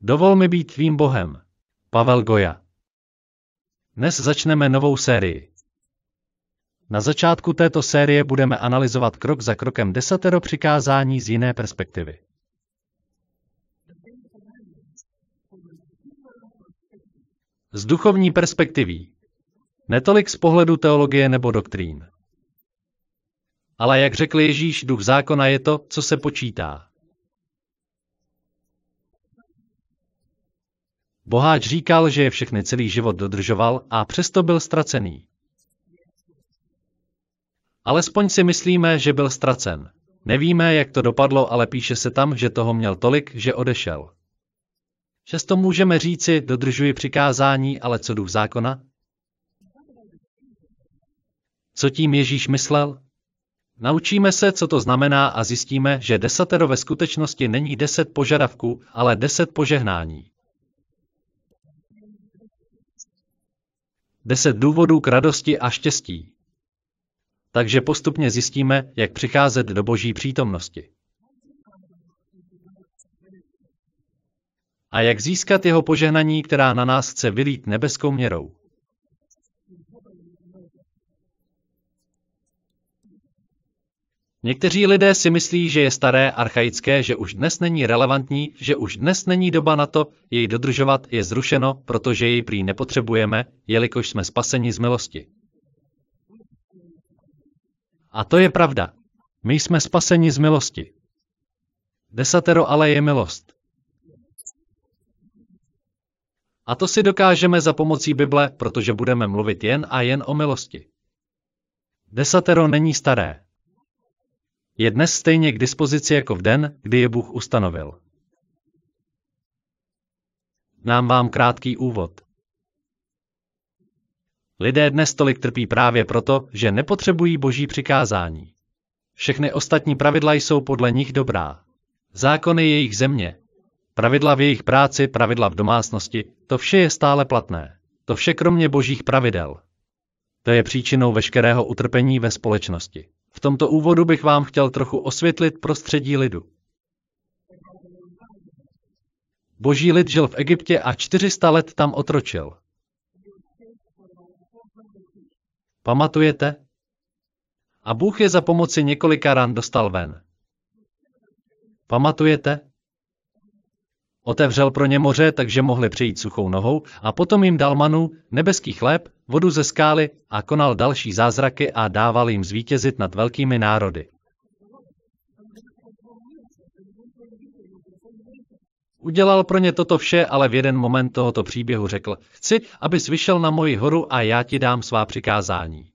Dovol mi být tvým bohem. Pavel Goja. Dnes začneme novou sérii. Na začátku této série budeme analyzovat krok za krokem desatero přikázání z jiné perspektivy. Z duchovní perspektivy. Netolik z pohledu teologie nebo doktrín. Ale jak řekl Ježíš, duch zákona je to, co se počítá. Boháč říkal, že je všechny celý život dodržoval a přesto byl ztracený. Alespoň si myslíme, že byl ztracen. Nevíme, jak to dopadlo, ale píše se tam, že toho měl tolik, že odešel. Často můžeme říci, dodržuji přikázání, ale co duch zákona? Co tím Ježíš myslel? Naučíme se, co to znamená a zjistíme, že desatero ve skutečnosti není deset požadavků, ale deset požehnání. Deset důvodů k radosti a štěstí. Takže postupně zjistíme, jak přicházet do boží přítomnosti. A jak získat jeho požehnaní, která na nás chce vylít nebeskou měrou. Někteří lidé si myslí, že je staré, archaické, že už dnes není relevantní, že už dnes není doba na to, jej dodržovat je zrušeno, protože jej prý nepotřebujeme, jelikož jsme spaseni z milosti. A to je pravda. My jsme spaseni z milosti. Desatero ale je milost. A to si dokážeme za pomocí Bible, protože budeme mluvit jen a jen o milosti. Desatero není staré je dnes stejně k dispozici jako v den, kdy je Bůh ustanovil. Nám vám krátký úvod. Lidé dnes tolik trpí právě proto, že nepotřebují boží přikázání. Všechny ostatní pravidla jsou podle nich dobrá. Zákony jejich země, pravidla v jejich práci, pravidla v domácnosti, to vše je stále platné. To vše kromě božích pravidel. To je příčinou veškerého utrpení ve společnosti. V tomto úvodu bych vám chtěl trochu osvětlit prostředí lidu. Boží lid žil v Egyptě a 400 let tam otročil. Pamatujete? A Bůh je za pomoci několika ran dostal ven. Pamatujete? Otevřel pro ně moře, takže mohli přejít suchou nohou a potom jim dal manu, nebeský chléb, vodu ze skály a konal další zázraky a dával jim zvítězit nad velkými národy. Udělal pro ně toto vše, ale v jeden moment tohoto příběhu řekl, chci, abys vyšel na moji horu a já ti dám svá přikázání.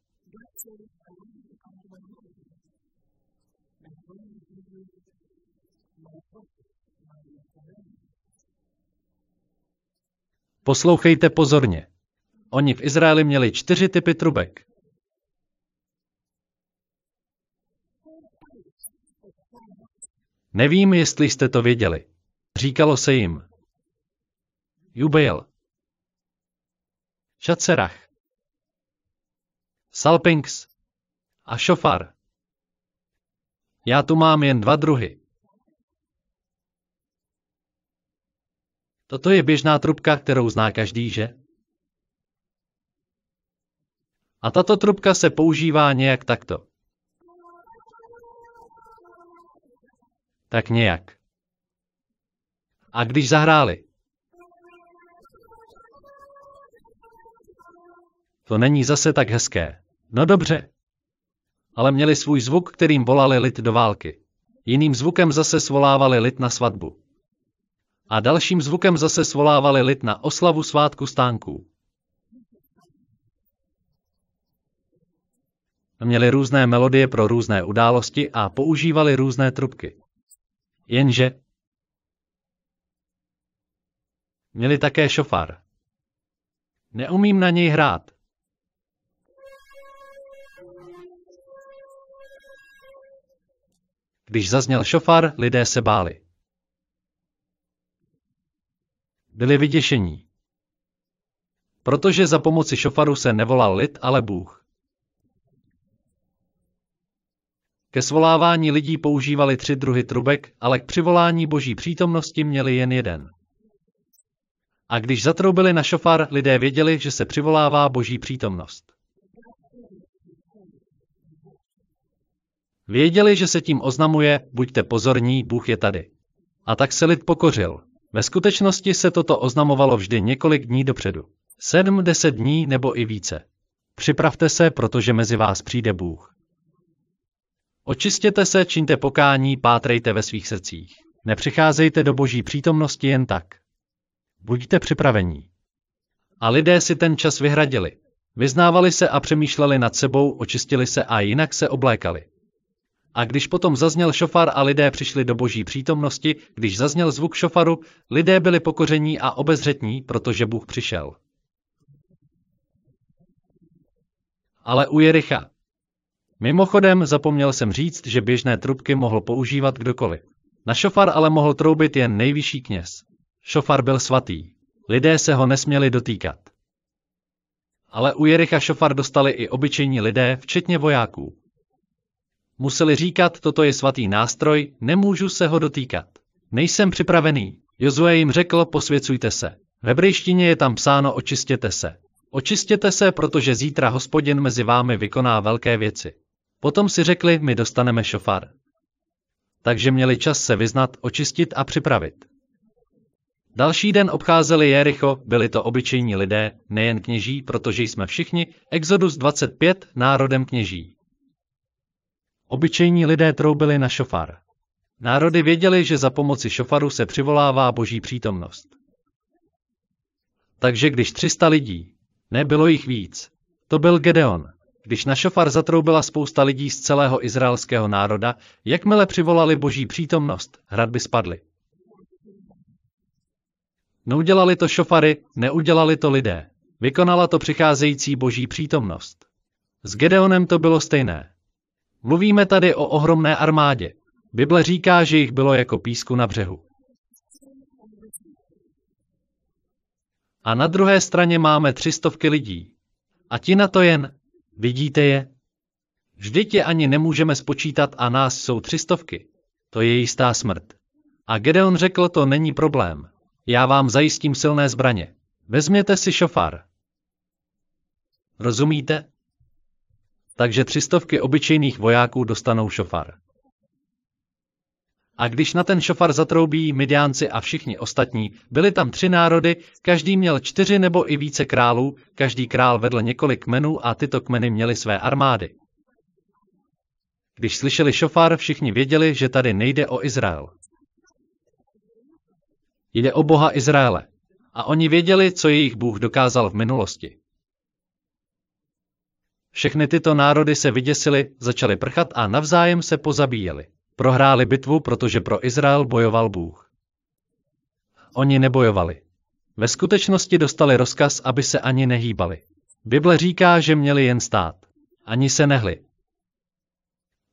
Poslouchejte pozorně. Oni v Izraeli měli čtyři typy trubek. Nevím, jestli jste to věděli. Říkalo se jim. Jubil. Šacerach. Salpinks. A šofar. Já tu mám jen dva druhy. Toto je běžná trubka, kterou zná každý, že? A tato trubka se používá nějak takto. Tak nějak. A když zahráli? To není zase tak hezké. No dobře. Ale měli svůj zvuk, kterým volali lid do války. Jiným zvukem zase svolávali lid na svatbu a dalším zvukem zase svolávali lid na oslavu svátku stánků. Měli různé melodie pro různé události a používali různé trubky. Jenže měli také šofar. Neumím na něj hrát. Když zazněl šofar, lidé se báli. byli vyděšení. Protože za pomoci šofaru se nevolal lid, ale Bůh. Ke svolávání lidí používali tři druhy trubek, ale k přivolání boží přítomnosti měli jen jeden. A když zatroubili na šofar, lidé věděli, že se přivolává boží přítomnost. Věděli, že se tím oznamuje, buďte pozorní, Bůh je tady. A tak se lid pokořil. Ve skutečnosti se toto oznamovalo vždy několik dní dopředu. Sedm, deset dní nebo i více. Připravte se, protože mezi vás přijde Bůh. Očistěte se, čiňte pokání, pátrejte ve svých srdcích. Nepřicházejte do boží přítomnosti jen tak. Buďte připravení. A lidé si ten čas vyhradili. Vyznávali se a přemýšleli nad sebou, očistili se a jinak se oblékali. A když potom zazněl šofar a lidé přišli do boží přítomnosti, když zazněl zvuk šofaru, lidé byli pokoření a obezřetní, protože Bůh přišel. Ale u Jericha. Mimochodem zapomněl jsem říct, že běžné trubky mohl používat kdokoliv. Na šofar ale mohl troubit jen nejvyšší kněz. Šofar byl svatý. Lidé se ho nesměli dotýkat. Ale u Jericha šofar dostali i obyčejní lidé, včetně vojáků. Museli říkat, toto je svatý nástroj, nemůžu se ho dotýkat. Nejsem připravený. Jozue jim řekl, posvěcujte se. V hebrejštině je tam psáno, očistěte se. Očistěte se, protože zítra hospodin mezi vámi vykoná velké věci. Potom si řekli, my dostaneme šofar. Takže měli čas se vyznat, očistit a připravit. Další den obcházeli Jericho, byli to obyčejní lidé, nejen kněží, protože jsme všichni, Exodus 25, národem kněží. Obyčejní lidé troubili na šofar. Národy věděli, že za pomoci šofaru se přivolává boží přítomnost. Takže když 300 lidí, nebylo jich víc, to byl Gedeon. Když na šofar zatroubila spousta lidí z celého izraelského národa, jakmile přivolali boží přítomnost, hradby spadly. Neudělali to šofary, neudělali to lidé. Vykonala to přicházející boží přítomnost. S Gedeonem to bylo stejné. Mluvíme tady o ohromné armádě. Bible říká, že jich bylo jako písku na břehu. A na druhé straně máme třistovky lidí. A ti na to jen, vidíte je? Vždyť je ani nemůžeme spočítat a nás jsou třistovky. To je jistá smrt. A Gedeon řekl, to není problém. Já vám zajistím silné zbraně. Vezměte si šofar. Rozumíte? takže třistovky obyčejných vojáků dostanou šofar. A když na ten šofar zatroubí Midiánci a všichni ostatní, byly tam tři národy, každý měl čtyři nebo i více králů, každý král vedl několik kmenů a tyto kmeny měly své armády. Když slyšeli šofár, všichni věděli, že tady nejde o Izrael. Jde o Boha Izraele. A oni věděli, co jejich Bůh dokázal v minulosti. Všechny tyto národy se vyděsily, začaly prchat a navzájem se pozabíjeli. Prohráli bitvu, protože pro Izrael bojoval Bůh. Oni nebojovali. Ve skutečnosti dostali rozkaz, aby se ani nehýbali. Bible říká, že měli jen stát. Ani se nehli.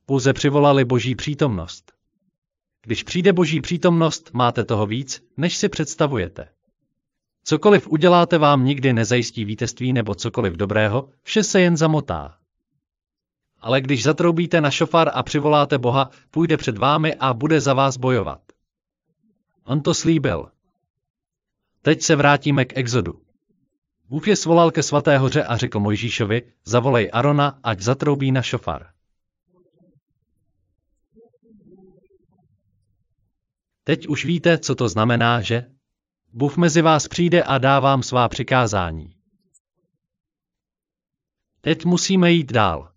Pouze přivolali boží přítomnost. Když přijde boží přítomnost, máte toho víc, než si představujete. Cokoliv uděláte vám nikdy nezajistí vítězství nebo cokoliv dobrého, vše se jen zamotá. Ale když zatroubíte na šofar a přivoláte Boha, půjde před vámi a bude za vás bojovat. On to slíbil. Teď se vrátíme k Exodu. Bůh je svolal ke svaté hoře a řekl Mojžíšovi, zavolej Arona, ať zatroubí na šofar. Teď už víte, co to znamená, že? Bůh mezi vás přijde a dá vám svá přikázání. Teď musíme jít dál.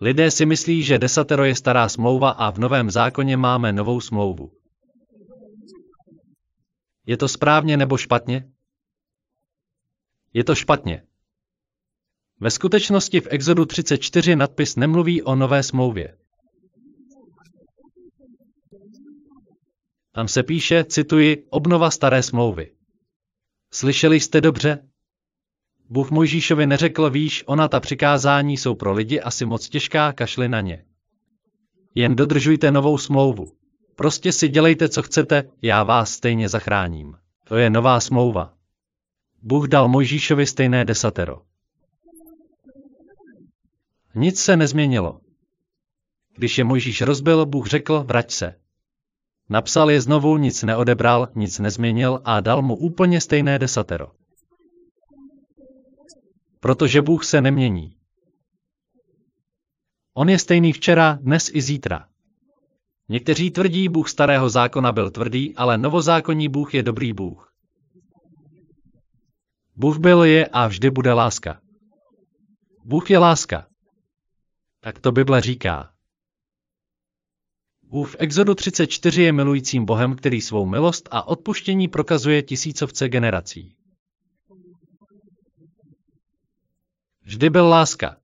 Lidé si myslí, že desatero je stará smlouva a v Novém zákoně máme novou smlouvu. Je to správně nebo špatně? Je to špatně. Ve skutečnosti v Exodu 34 nadpis nemluví o nové smlouvě. Tam se píše, cituji, obnova staré smlouvy. Slyšeli jste dobře? Bůh Mojžíšovi neřekl, víš, ona ta přikázání jsou pro lidi asi moc těžká, kašli na ně. Jen dodržujte novou smlouvu. Prostě si dělejte, co chcete, já vás stejně zachráním. To je nová smlouva. Bůh dal Mojžíšovi stejné desatero. Nic se nezměnilo. Když je Mojžíš rozbil, Bůh řekl, vrať se. Napsal je znovu, nic neodebral, nic nezměnil a dal mu úplně stejné desatero. Protože Bůh se nemění. On je stejný včera, dnes i zítra. Někteří tvrdí, Bůh starého zákona byl tvrdý, ale novozákonní Bůh je dobrý Bůh. Bůh byl je a vždy bude láska. Bůh je láska. Tak to Bible říká. Bůh v Exodu 34 je milujícím Bohem, který svou milost a odpuštění prokazuje tisícovce generací. Vždy byl láska.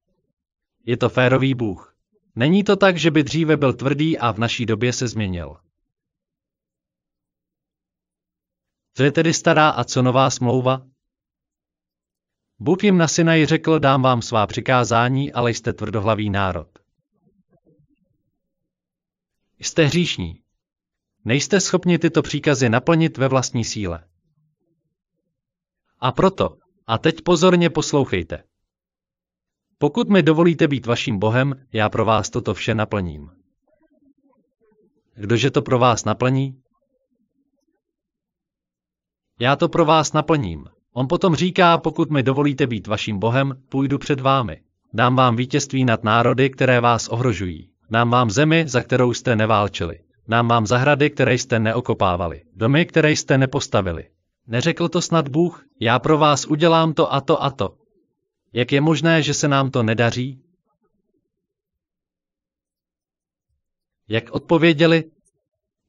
Je to férový Bůh. Není to tak, že by dříve byl tvrdý a v naší době se změnil. Co je tedy stará a co nová smlouva? Bůh jim na Sinaj řekl, dám vám svá přikázání, ale jste tvrdohlavý národ. Jste hříšní. Nejste schopni tyto příkazy naplnit ve vlastní síle. A proto, a teď pozorně poslouchejte. Pokud mi dovolíte být vaším Bohem, já pro vás toto vše naplním. Kdože to pro vás naplní? Já to pro vás naplním. On potom říká, pokud mi dovolíte být vaším Bohem, půjdu před vámi. Dám vám vítězství nad národy, které vás ohrožují. Dám vám zemi, za kterou jste neválčili. Dám vám zahrady, které jste neokopávali. Domy, které jste nepostavili. Neřekl to snad Bůh, já pro vás udělám to a to a to. Jak je možné, že se nám to nedaří? Jak odpověděli?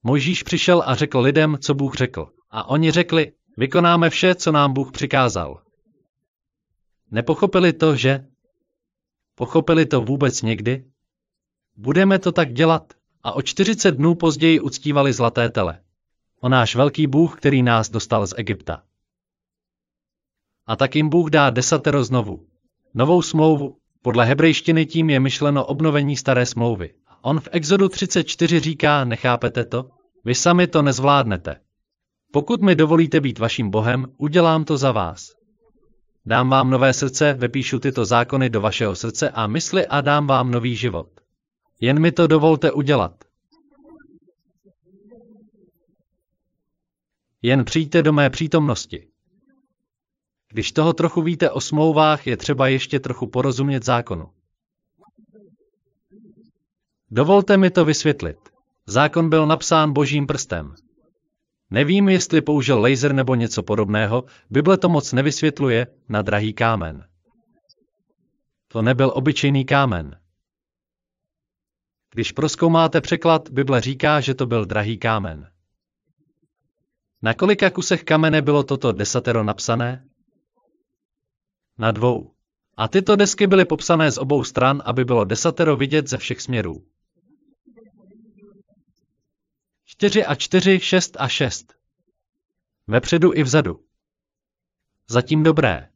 Mojžíš přišel a řekl lidem, co Bůh řekl. A oni řekli, vykonáme vše, co nám Bůh přikázal. Nepochopili to, že? Pochopili to vůbec někdy? Budeme to tak dělat. A o 40 dnů později uctívali zlaté tele. O náš velký Bůh, který nás dostal z Egypta. A tak jim Bůh dá desatero znovu. Novou smlouvu. Podle hebrejštiny tím je myšleno obnovení staré smlouvy. On v Exodu 34 říká, nechápete to? Vy sami to nezvládnete. Pokud mi dovolíte být vaším Bohem, udělám to za vás. Dám vám nové srdce, vepíšu tyto zákony do vašeho srdce a mysli a dám vám nový život. Jen mi to dovolte udělat. Jen přijďte do mé přítomnosti. Když toho trochu víte o smlouvách, je třeba ještě trochu porozumět zákonu. Dovolte mi to vysvětlit. Zákon byl napsán božím prstem. Nevím, jestli použil laser nebo něco podobného, Bible to moc nevysvětluje na drahý kámen. To nebyl obyčejný kámen. Když proskoumáte překlad, Bible říká, že to byl drahý kámen. Na kolika kusech kamene bylo toto desatero napsané? Na dvou. A tyto desky byly popsané z obou stran, aby bylo desatero vidět ze všech směrů. 4 a 4, 6 a 6. Vepředu i vzadu. Zatím dobré.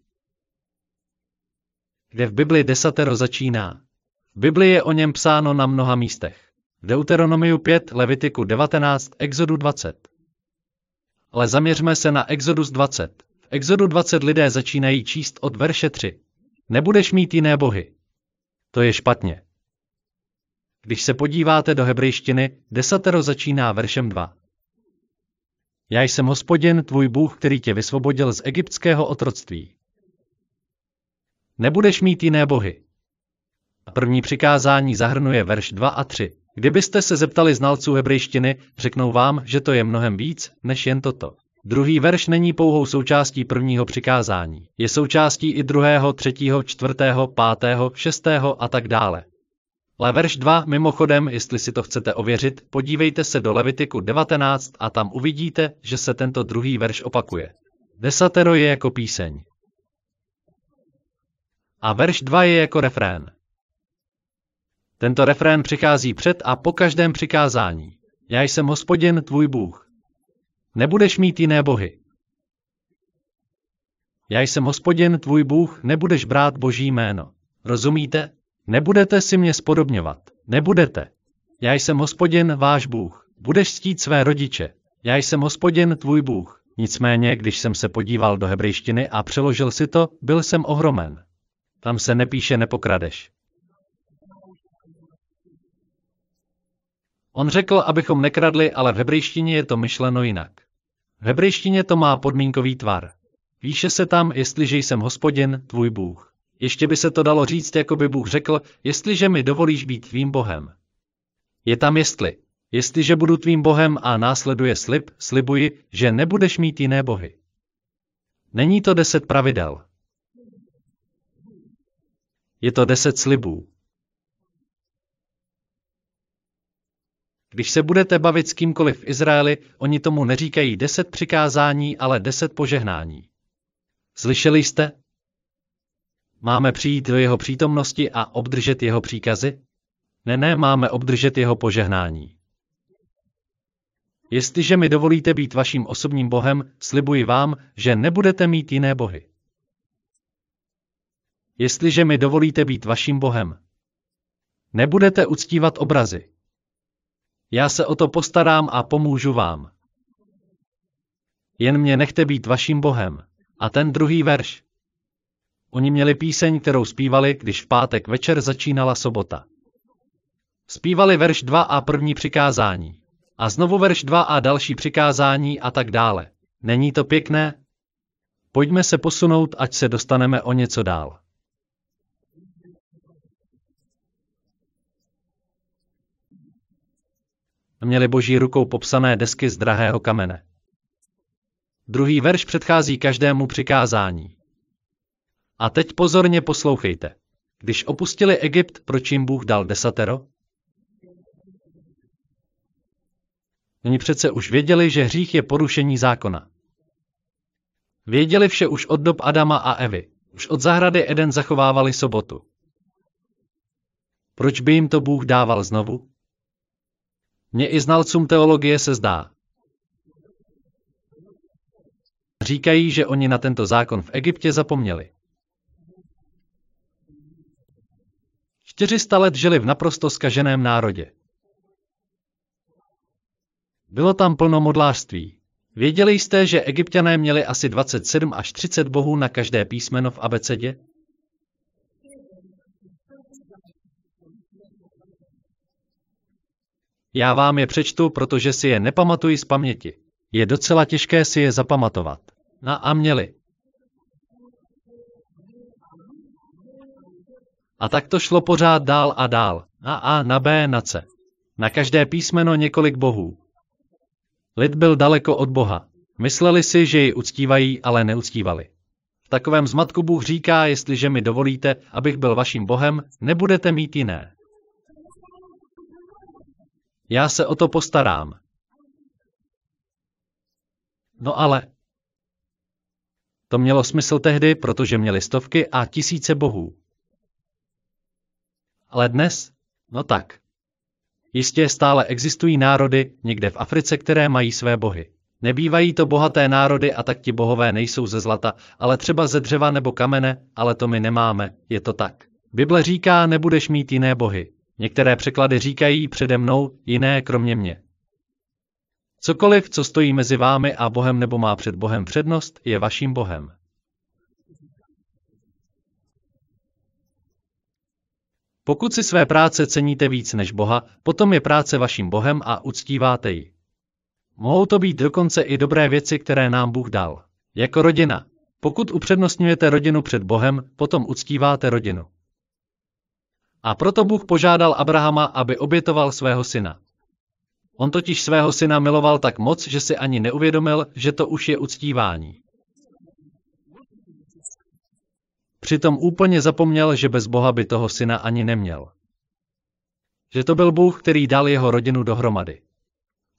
Kde v Bibli desatero začíná. V Bibli je o něm psáno na mnoha místech. Deuteronomiu 5, Levitiku 19, Exodu 20. Ale zaměřme se na Exodus 20. Exodu 20 lidé začínají číst od verše 3. Nebudeš mít jiné bohy. To je špatně. Když se podíváte do hebrejštiny, desatero začíná veršem 2. Já jsem hospodin, tvůj Bůh, který tě vysvobodil z egyptského otroctví. Nebudeš mít jiné bohy. První přikázání zahrnuje verš 2 a 3. Kdybyste se zeptali znalců hebrejštiny, řeknou vám, že to je mnohem víc, než jen toto. Druhý verš není pouhou součástí prvního přikázání. Je součástí i druhého, třetího, čtvrtého, pátého, šestého a tak dále. Ale verš 2, mimochodem, jestli si to chcete ověřit, podívejte se do Levitiku 19 a tam uvidíte, že se tento druhý verš opakuje. Desatero je jako píseň. A verš 2 je jako refrén. Tento refrén přichází před a po každém přikázání. Já jsem hospodin, tvůj Bůh. Nebudeš mít jiné bohy. Já jsem hospodin, tvůj Bůh, nebudeš brát boží jméno. Rozumíte? Nebudete si mě spodobňovat. Nebudete. Já jsem hospodin, váš Bůh. Budeš stít své rodiče. Já jsem hospodin, tvůj Bůh. Nicméně, když jsem se podíval do hebrejštiny a přeložil si to, byl jsem ohromen. Tam se nepíše nepokradeš. On řekl, abychom nekradli, ale v hebrejštině je to myšleno jinak. V hebrejštině to má podmínkový tvar. Píše se tam, jestliže jsem hospodin, tvůj Bůh. Ještě by se to dalo říct, jako by Bůh řekl, jestliže mi dovolíš být tvým Bohem. Je tam jestli. Jestliže budu tvým Bohem a následuje slib, slibuji, že nebudeš mít jiné bohy. Není to deset pravidel. Je to deset slibů. Když se budete bavit s kýmkoliv v Izraeli, oni tomu neříkají deset přikázání, ale deset požehnání. Slyšeli jste? Máme přijít do jeho přítomnosti a obdržet jeho příkazy? Ne, ne, máme obdržet jeho požehnání. Jestliže mi dovolíte být vaším osobním bohem, slibuji vám, že nebudete mít jiné bohy. Jestliže mi dovolíte být vaším bohem, nebudete uctívat obrazy. Já se o to postarám a pomůžu vám. Jen mě nechte být vaším bohem. A ten druhý verš. Oni měli píseň, kterou zpívali, když v pátek večer začínala sobota. Zpívali verš 2 a první přikázání. A znovu verš 2 a další přikázání a tak dále. Není to pěkné? Pojďme se posunout, ať se dostaneme o něco dál. Měli boží rukou popsané desky z drahého kamene. Druhý verš předchází každému přikázání. A teď pozorně poslouchejte. Když opustili Egypt, proč jim Bůh dal desatero? Oni přece už věděli, že hřích je porušení zákona. Věděli vše už od dob Adama a Evy. Už od zahrady Eden zachovávali sobotu. Proč by jim to Bůh dával znovu? Mně i znalcům teologie se zdá. Říkají, že oni na tento zákon v Egyptě zapomněli. 400 let žili v naprosto skaženém národě. Bylo tam plno modlářství. Věděli jste, že egyptiané měli asi 27 až 30 bohů na každé písmeno v abecedě? Já vám je přečtu, protože si je nepamatuji z paměti. Je docela těžké si je zapamatovat. Na a měli. A tak to šlo pořád dál a dál. Na A, na B, na C. Na každé písmeno několik bohů. Lid byl daleko od Boha. Mysleli si, že ji uctívají, ale neuctívali. V takovém zmatku Bůh říká, jestliže mi dovolíte, abych byl vaším Bohem, nebudete mít jiné. Já se o to postarám. No ale. To mělo smysl tehdy, protože měli stovky a tisíce bohů. Ale dnes? No tak. Jistě stále existují národy někde v Africe, které mají své bohy. Nebývají to bohaté národy a tak ti bohové nejsou ze zlata, ale třeba ze dřeva nebo kamene, ale to my nemáme, je to tak. Bible říká, nebudeš mít jiné bohy. Některé překlady říkají přede mnou jiné kromě mě. Cokoliv, co stojí mezi vámi a Bohem nebo má před Bohem přednost, je vaším Bohem. Pokud si své práce ceníte víc než Boha, potom je práce vaším Bohem a uctíváte ji. Mohou to být dokonce i dobré věci, které nám Bůh dal. Jako rodina. Pokud upřednostňujete rodinu před Bohem, potom uctíváte rodinu. A proto Bůh požádal Abrahama, aby obětoval svého syna. On totiž svého syna miloval tak moc, že si ani neuvědomil, že to už je uctívání. Přitom úplně zapomněl, že bez Boha by toho syna ani neměl. Že to byl Bůh, který dal jeho rodinu dohromady.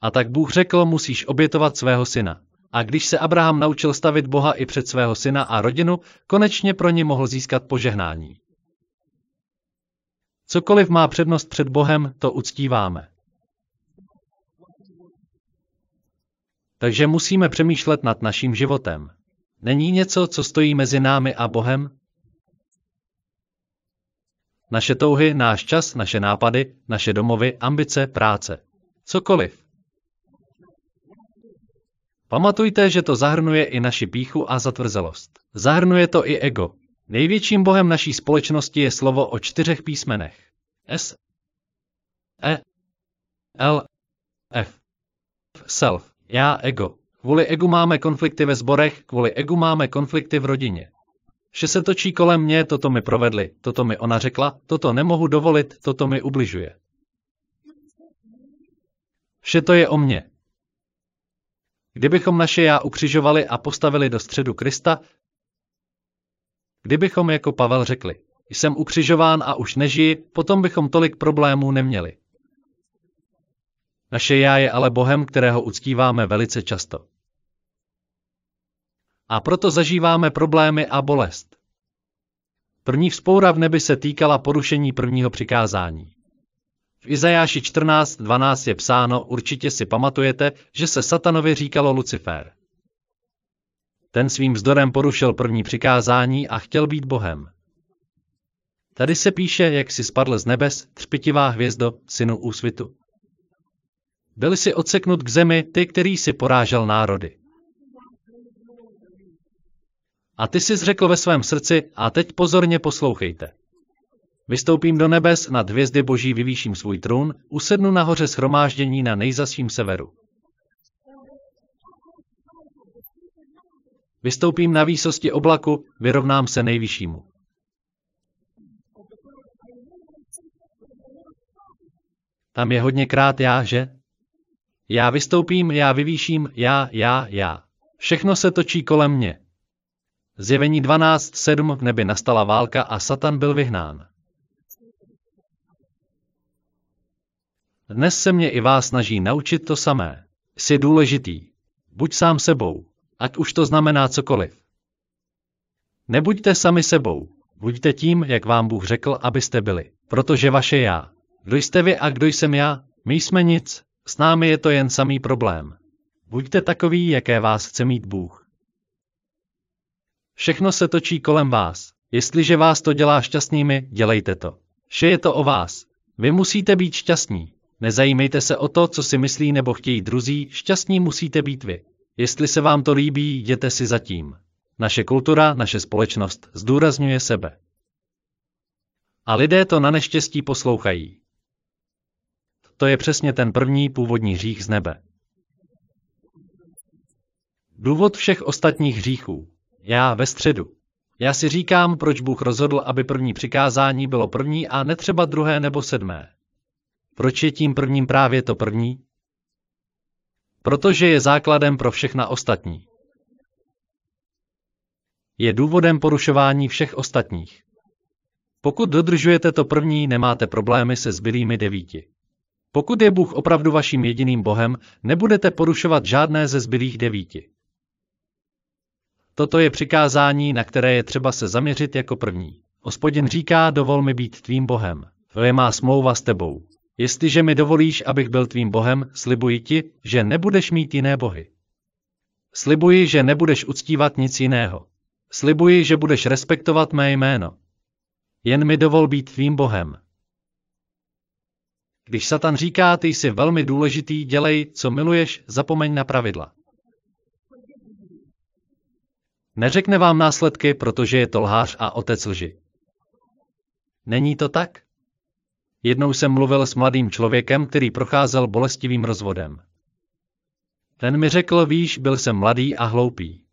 A tak Bůh řekl, musíš obětovat svého syna. A když se Abraham naučil stavit Boha i před svého syna a rodinu, konečně pro ně mohl získat požehnání. Cokoliv má přednost před Bohem, to uctíváme. Takže musíme přemýšlet nad naším životem. Není něco, co stojí mezi námi a Bohem? Naše touhy, náš čas, naše nápady, naše domovy, ambice, práce. Cokoliv. Pamatujte, že to zahrnuje i naši píchu a zatvrzelost. Zahrnuje to i ego. Největším bohem naší společnosti je slovo o čtyřech písmenech. S, E, L. F. Self. Já, ego. Kvůli egu máme konflikty ve sborech, kvůli egu máme konflikty v rodině. Vše se točí kolem mě, toto mi provedli, toto mi ona řekla, toto nemohu dovolit, toto mi ubližuje. Vše to je o mně. Kdybychom naše já ukřižovali a postavili do středu Krista, kdybychom jako Pavel řekli, jsem ukřižován a už nežiji, potom bychom tolik problémů neměli. Naše já je ale Bohem, kterého uctíváme velice často. A proto zažíváme problémy a bolest. První vzpoura v nebi se týkala porušení prvního přikázání. V Izajáši 14.12 je psáno, určitě si pamatujete, že se satanovi říkalo Lucifer. Ten svým vzdorem porušil první přikázání a chtěl být Bohem. Tady se píše, jak si spadl z nebes, třpitivá hvězdo, synu úsvitu. Byli si odseknut k zemi ty, který si porážel národy. A ty jsi řekl ve svém srdci, a teď pozorně poslouchejte. Vystoupím do nebes, nad hvězdy boží vyvýším svůj trůn, usednu nahoře schromáždění na nejzasším severu. Vystoupím na výsosti oblaku, vyrovnám se nejvyššímu. Tam je hodně krát já, že? Já vystoupím, já vyvýším, já, já, já. Všechno se točí kolem mě. Zjevení 12.7 v nebi nastala válka a Satan byl vyhnán. Dnes se mě i vás snaží naučit to samé. Jsi důležitý. Buď sám sebou, ať už to znamená cokoliv. Nebuďte sami sebou, buďte tím, jak vám Bůh řekl, abyste byli, protože vaše já. Kdo jste vy a kdo jsem já? My jsme nic, s námi je to jen samý problém. Buďte takový, jaké vás chce mít Bůh. Všechno se točí kolem vás. Jestliže vás to dělá šťastnými, dělejte to. Vše je to o vás. Vy musíte být šťastní. Nezajímejte se o to, co si myslí nebo chtějí druzí, šťastní musíte být vy. Jestli se vám to líbí, jděte si zatím. Naše kultura, naše společnost zdůrazňuje sebe. A lidé to na neštěstí poslouchají. To je přesně ten první původní hřích z nebe. Důvod všech ostatních hříchů. Já ve středu. Já si říkám, proč Bůh rozhodl, aby první přikázání bylo první a netřeba druhé nebo sedmé. Proč je tím prvním právě to první? Protože je základem pro všechna ostatní. Je důvodem porušování všech ostatních. Pokud dodržujete to první, nemáte problémy se zbylými devíti. Pokud je Bůh opravdu vaším jediným Bohem, nebudete porušovat žádné ze zbylých devíti. Toto je přikázání, na které je třeba se zaměřit jako první. Hospodin říká, dovol mi být tvým Bohem. To je má smlouva s tebou. Jestliže mi dovolíš, abych byl tvým Bohem, slibuji ti, že nebudeš mít jiné bohy. Slibuji, že nebudeš uctívat nic jiného. Slibuji, že budeš respektovat mé jméno. Jen mi dovol být tvým Bohem. Když Satan říká, ty jsi velmi důležitý, dělej, co miluješ, zapomeň na pravidla. Neřekne vám následky, protože je to lhář a otec lži. Není to tak? Jednou jsem mluvil s mladým člověkem, který procházel bolestivým rozvodem. Ten mi řekl, víš, byl jsem mladý a hloupý.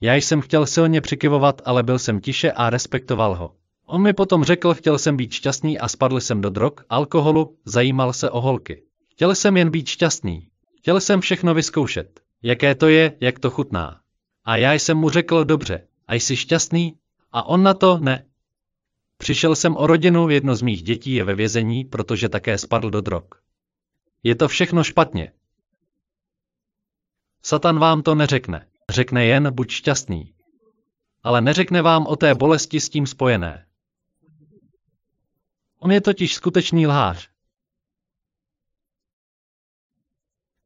Já jsem chtěl silně přikyvovat, ale byl jsem tiše a respektoval ho. On mi potom řekl, chtěl jsem být šťastný a spadl jsem do drog, alkoholu, zajímal se o holky. Chtěl jsem jen být šťastný. Chtěl jsem všechno vyzkoušet. Jaké to je, jak to chutná. A já jsem mu řekl, dobře, a jsi šťastný? A on na to ne. Přišel jsem o rodinu, jedno z mých dětí je ve vězení, protože také spadl do drog. Je to všechno špatně. Satan vám to neřekne. Řekne jen, buď šťastný. Ale neřekne vám o té bolesti s tím spojené. On je totiž skutečný lhář.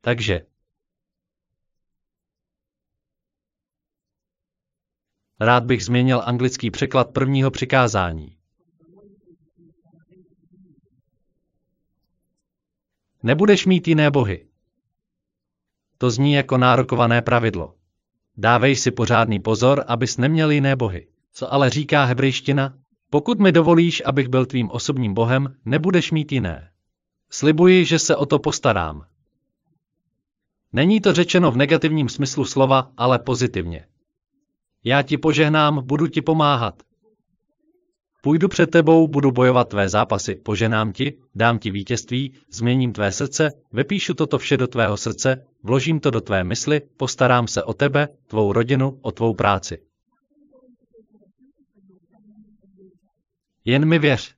Takže. Rád bych změnil anglický překlad prvního přikázání. Nebudeš mít jiné bohy. To zní jako nárokované pravidlo. Dávej si pořádný pozor, abys neměl jiné bohy. Co ale říká hebrejština? Pokud mi dovolíš, abych byl tvým osobním bohem, nebudeš mít jiné. Slibuji, že se o to postarám. Není to řečeno v negativním smyslu slova, ale pozitivně. Já ti požehnám, budu ti pomáhat. Půjdu před tebou, budu bojovat tvé zápasy, poženám ti, dám ti vítězství, změním tvé srdce, vypíšu toto vše do tvého srdce, vložím to do tvé mysli, postarám se o tebe, tvou rodinu, o tvou práci. Jen mi věř.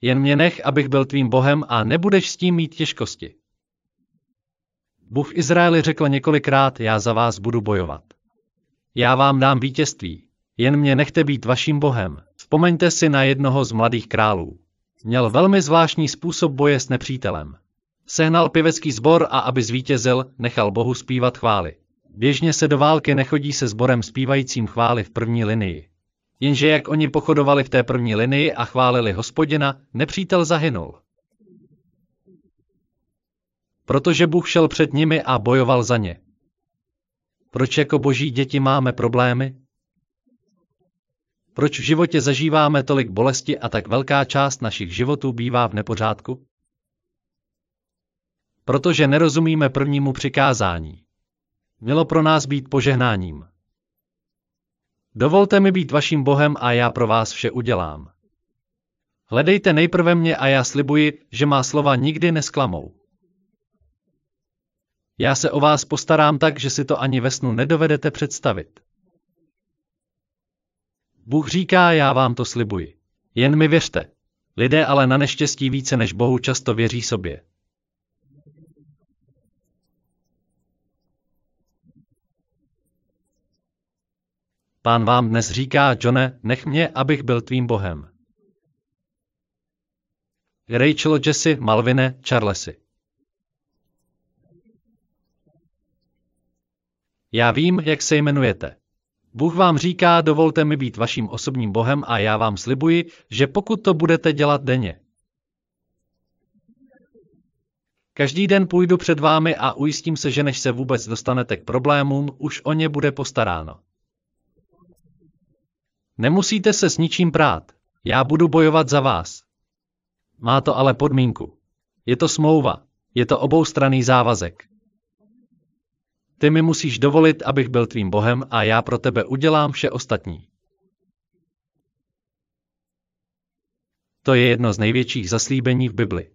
Jen mě nech, abych byl tvým Bohem a nebudeš s tím mít těžkosti. Bůh Izraeli řekl několikrát, já za vás budu bojovat. Já vám dám vítězství. Jen mě nechte být vaším bohem. Vzpomeňte si na jednoho z mladých králů. Měl velmi zvláštní způsob boje s nepřítelem. Sehnal pěvecký sbor a aby zvítězil, nechal Bohu zpívat chvály. Běžně se do války nechodí se sborem zpívajícím chvály v první linii. Jenže jak oni pochodovali v té první linii a chválili hospodina, nepřítel zahynul. Protože Bůh šel před nimi a bojoval za ně. Proč jako boží děti máme problémy? Proč v životě zažíváme tolik bolesti a tak velká část našich životů bývá v nepořádku? Protože nerozumíme prvnímu přikázání. Mělo pro nás být požehnáním. Dovolte mi být vaším Bohem a já pro vás vše udělám. Hledejte nejprve mě a já slibuji, že má slova nikdy nesklamou. Já se o vás postarám tak, že si to ani ve snu nedovedete představit. Bůh říká, já vám to slibuji. Jen mi věřte. Lidé ale na neštěstí více než Bohu často věří sobě. Pán vám dnes říká, Johne, nech mě, abych byl tvým Bohem. Rachel Jesse, Malvine, Charlesy. Já vím, jak se jmenujete. Bůh vám říká, dovolte mi být vaším osobním Bohem a já vám slibuji, že pokud to budete dělat denně. Každý den půjdu před vámi a ujistím se, že než se vůbec dostanete k problémům, už o ně bude postaráno. Nemusíte se s ničím prát. Já budu bojovat za vás. Má to ale podmínku. Je to smlouva. Je to oboustranný závazek. Ty mi musíš dovolit, abych byl tvým Bohem a já pro tebe udělám vše ostatní. To je jedno z největších zaslíbení v Bibli.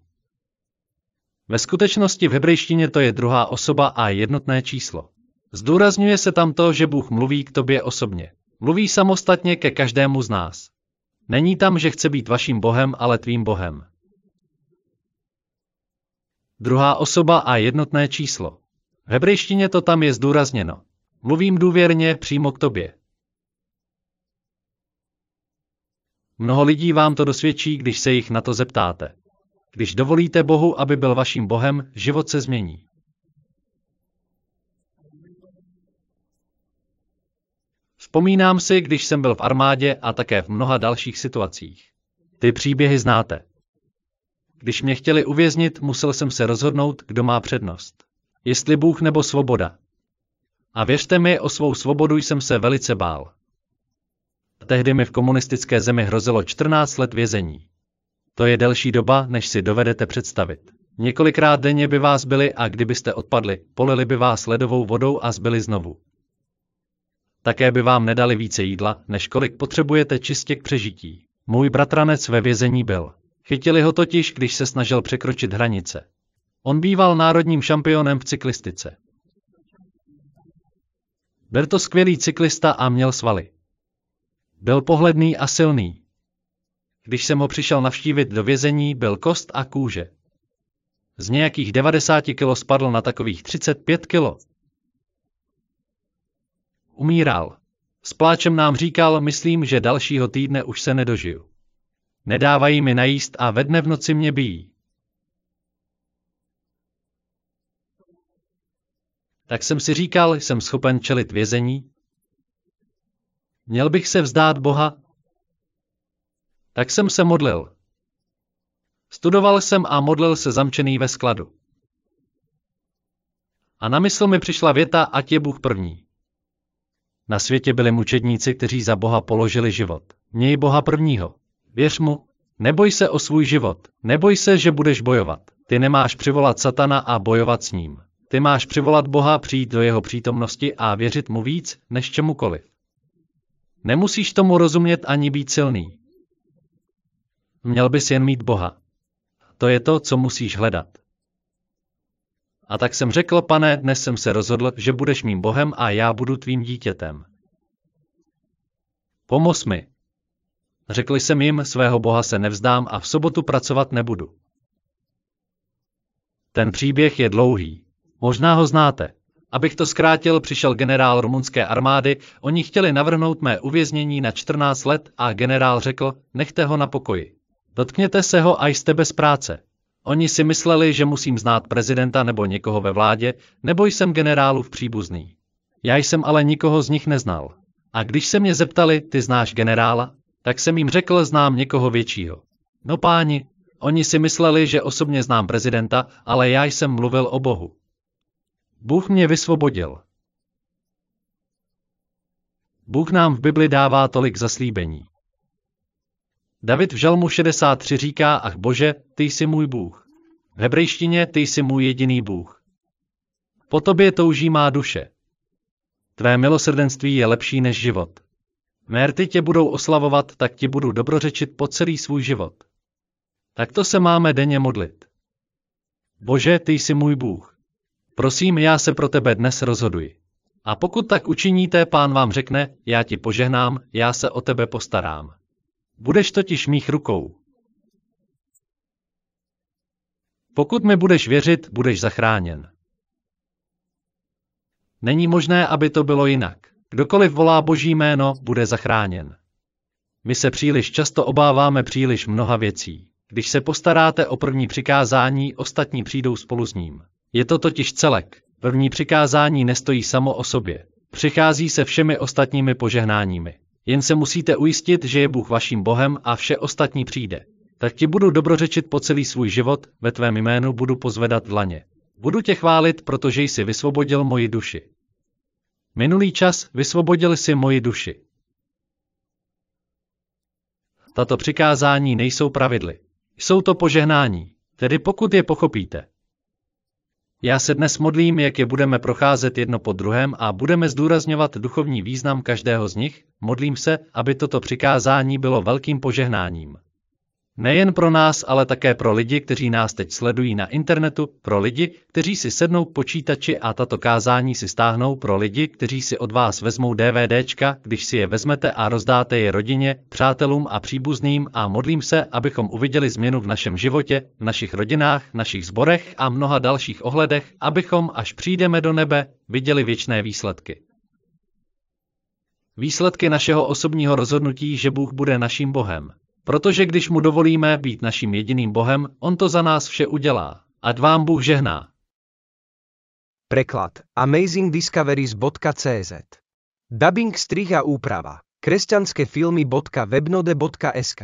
Ve skutečnosti v hebrejštině to je druhá osoba a jednotné číslo. Zdůrazňuje se tam to, že Bůh mluví k tobě osobně. Mluví samostatně ke každému z nás. Není tam, že chce být vaším Bohem, ale tvým Bohem. Druhá osoba a jednotné číslo. V hebrejštině to tam je zdůrazněno. Mluvím důvěrně přímo k tobě. Mnoho lidí vám to dosvědčí, když se jich na to zeptáte. Když dovolíte Bohu, aby byl vaším Bohem, život se změní. Vzpomínám si, když jsem byl v armádě a také v mnoha dalších situacích. Ty příběhy znáte. Když mě chtěli uvěznit, musel jsem se rozhodnout, kdo má přednost jestli Bůh nebo svoboda. A věřte mi, o svou svobodu jsem se velice bál. Tehdy mi v komunistické zemi hrozilo 14 let vězení. To je delší doba, než si dovedete představit. Několikrát denně by vás byli a kdybyste odpadli, polili by vás ledovou vodou a zbyli znovu. Také by vám nedali více jídla, než kolik potřebujete čistě k přežití. Můj bratranec ve vězení byl. Chytili ho totiž, když se snažil překročit hranice. On býval národním šampionem v cyklistice. Byl to skvělý cyklista a měl svaly. Byl pohledný a silný. Když jsem ho přišel navštívit do vězení, byl kost a kůže. Z nějakých 90 kilo spadl na takových 35 kilo. Umíral. S pláčem nám říkal, myslím, že dalšího týdne už se nedožiju. Nedávají mi najíst a ve dne v noci mě bijí. Tak jsem si říkal, jsem schopen čelit vězení? Měl bych se vzdát Boha? Tak jsem se modlil. Studoval jsem a modlil se zamčený ve skladu. A na mysl mi přišla věta, ať je Bůh první. Na světě byli mučedníci, kteří za Boha položili život. Měj Boha prvního. Věř mu. Neboj se o svůj život, neboj se, že budeš bojovat. Ty nemáš přivolat satana a bojovat s ním. Ty máš přivolat Boha, přijít do jeho přítomnosti a věřit mu víc, než čemukoliv. Nemusíš tomu rozumět ani být silný. Měl bys jen mít Boha. To je to, co musíš hledat. A tak jsem řekl, pane, dnes jsem se rozhodl, že budeš mým Bohem a já budu tvým dítětem. Pomoz mi. Řekl jsem jim, svého Boha se nevzdám a v sobotu pracovat nebudu. Ten příběh je dlouhý. Možná ho znáte. Abych to zkrátil, přišel generál rumunské armády, oni chtěli navrhnout mé uvěznění na 14 let a generál řekl, nechte ho na pokoji. Dotkněte se ho a jste bez práce. Oni si mysleli, že musím znát prezidenta nebo někoho ve vládě, nebo jsem generálův příbuzný. Já jsem ale nikoho z nich neznal. A když se mě zeptali, ty znáš generála, tak jsem jim řekl, znám někoho většího. No páni, oni si mysleli, že osobně znám prezidenta, ale já jsem mluvil o Bohu. Bůh mě vysvobodil. Bůh nám v Bibli dává tolik zaslíbení. David v Žalmu 63 říká, ach bože, ty jsi můj Bůh. V hebrejštině ty jsi můj jediný Bůh. Po tobě touží má duše. Tvé milosrdenství je lepší než život. Mé rty tě budou oslavovat, tak ti budu dobrořečit po celý svůj život. Takto se máme denně modlit. Bože, ty jsi můj Bůh. Prosím, já se pro tebe dnes rozhoduji. A pokud tak učiníte, pán vám řekne, já ti požehnám, já se o tebe postarám. Budeš totiž mých rukou. Pokud mi budeš věřit, budeš zachráněn. Není možné, aby to bylo jinak. Kdokoliv volá Boží jméno, bude zachráněn. My se příliš často obáváme příliš mnoha věcí. Když se postaráte o první přikázání, ostatní přijdou spolu s ním. Je to totiž celek. První přikázání nestojí samo o sobě. Přichází se všemi ostatními požehnáními. Jen se musíte ujistit, že je Bůh vaším Bohem a vše ostatní přijde. Tak ti budu dobrořečit po celý svůj život, ve tvém jménu budu pozvedat dlaně. Budu tě chválit, protože jsi vysvobodil moji duši. Minulý čas vysvobodil si moji duši. Tato přikázání nejsou pravidly. Jsou to požehnání, tedy pokud je pochopíte. Já se dnes modlím, jak je budeme procházet jedno po druhém a budeme zdůrazňovat duchovní význam každého z nich, modlím se, aby toto přikázání bylo velkým požehnáním. Nejen pro nás, ale také pro lidi, kteří nás teď sledují na internetu, pro lidi, kteří si sednou k počítači a tato kázání si stáhnou, pro lidi, kteří si od vás vezmou DVDčka, když si je vezmete a rozdáte je rodině, přátelům a příbuzným a modlím se, abychom uviděli změnu v našem životě, v našich rodinách, našich zborech a mnoha dalších ohledech, abychom, až přijdeme do nebe, viděli věčné výsledky. Výsledky našeho osobního rozhodnutí, že Bůh bude naším Bohem. Protože když mu dovolíme být naším jediným Bohem, on to za nás vše udělá. Ať vám Bůh žehná. Preklad amazingdiscoveries.cz Dubbing strih a úprava kresťanské filmy.webnode.sk